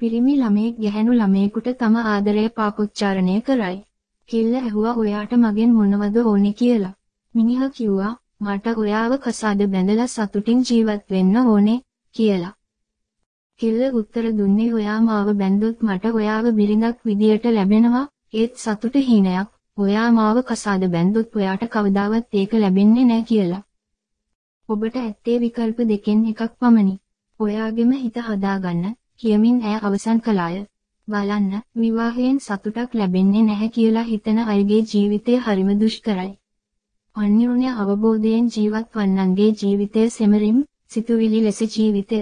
පිරිමි ළමයෙක් ගැහැණු ළමයෙකුට තම ආදරය පාපොච්චාරණය කරයි. කිල්ල ඇහුවා ඔයාට මගෙන් මොනවද ඕනේ කියලා. මිනිහා කිව්වා මට ඔයාව කසාද බැඳලා සතුටින් ජීවත් වෙන්න ඕනේ කියලා. කිල්ල උත්තර දුන්නේ ඔයා මාව බැන්දොත් මට ඔයාව බිරිඳක් විදියට ලැබෙනවා ඒත් සතුට හීනයක්. ඔයා මාව කසාද බැන්දොත් ඔයාට කවදාවත් ඒක ලැබෙන්නේ නැහැ කියලා. ඔබට ඇත්තේ විකල්ප දෙකෙන් එකක් පමණි. ඔයාගෙම හිත හදාගන්න කියමින් ඇය අවසන් කළාය. බලන්න විවාහයෙන් සතුටක් ලැබෙන්නේ නැහැ කියලා හිතන අයගේ ජීවිතය හරිම දුෂ්කරයි. අන්‍යෝන්‍ය අවබෝධයෙන් ජීවත් වන්නන්ගේ ජීවිතය සෙමරිම් සිතුවිලි ලෙස ජීවිතය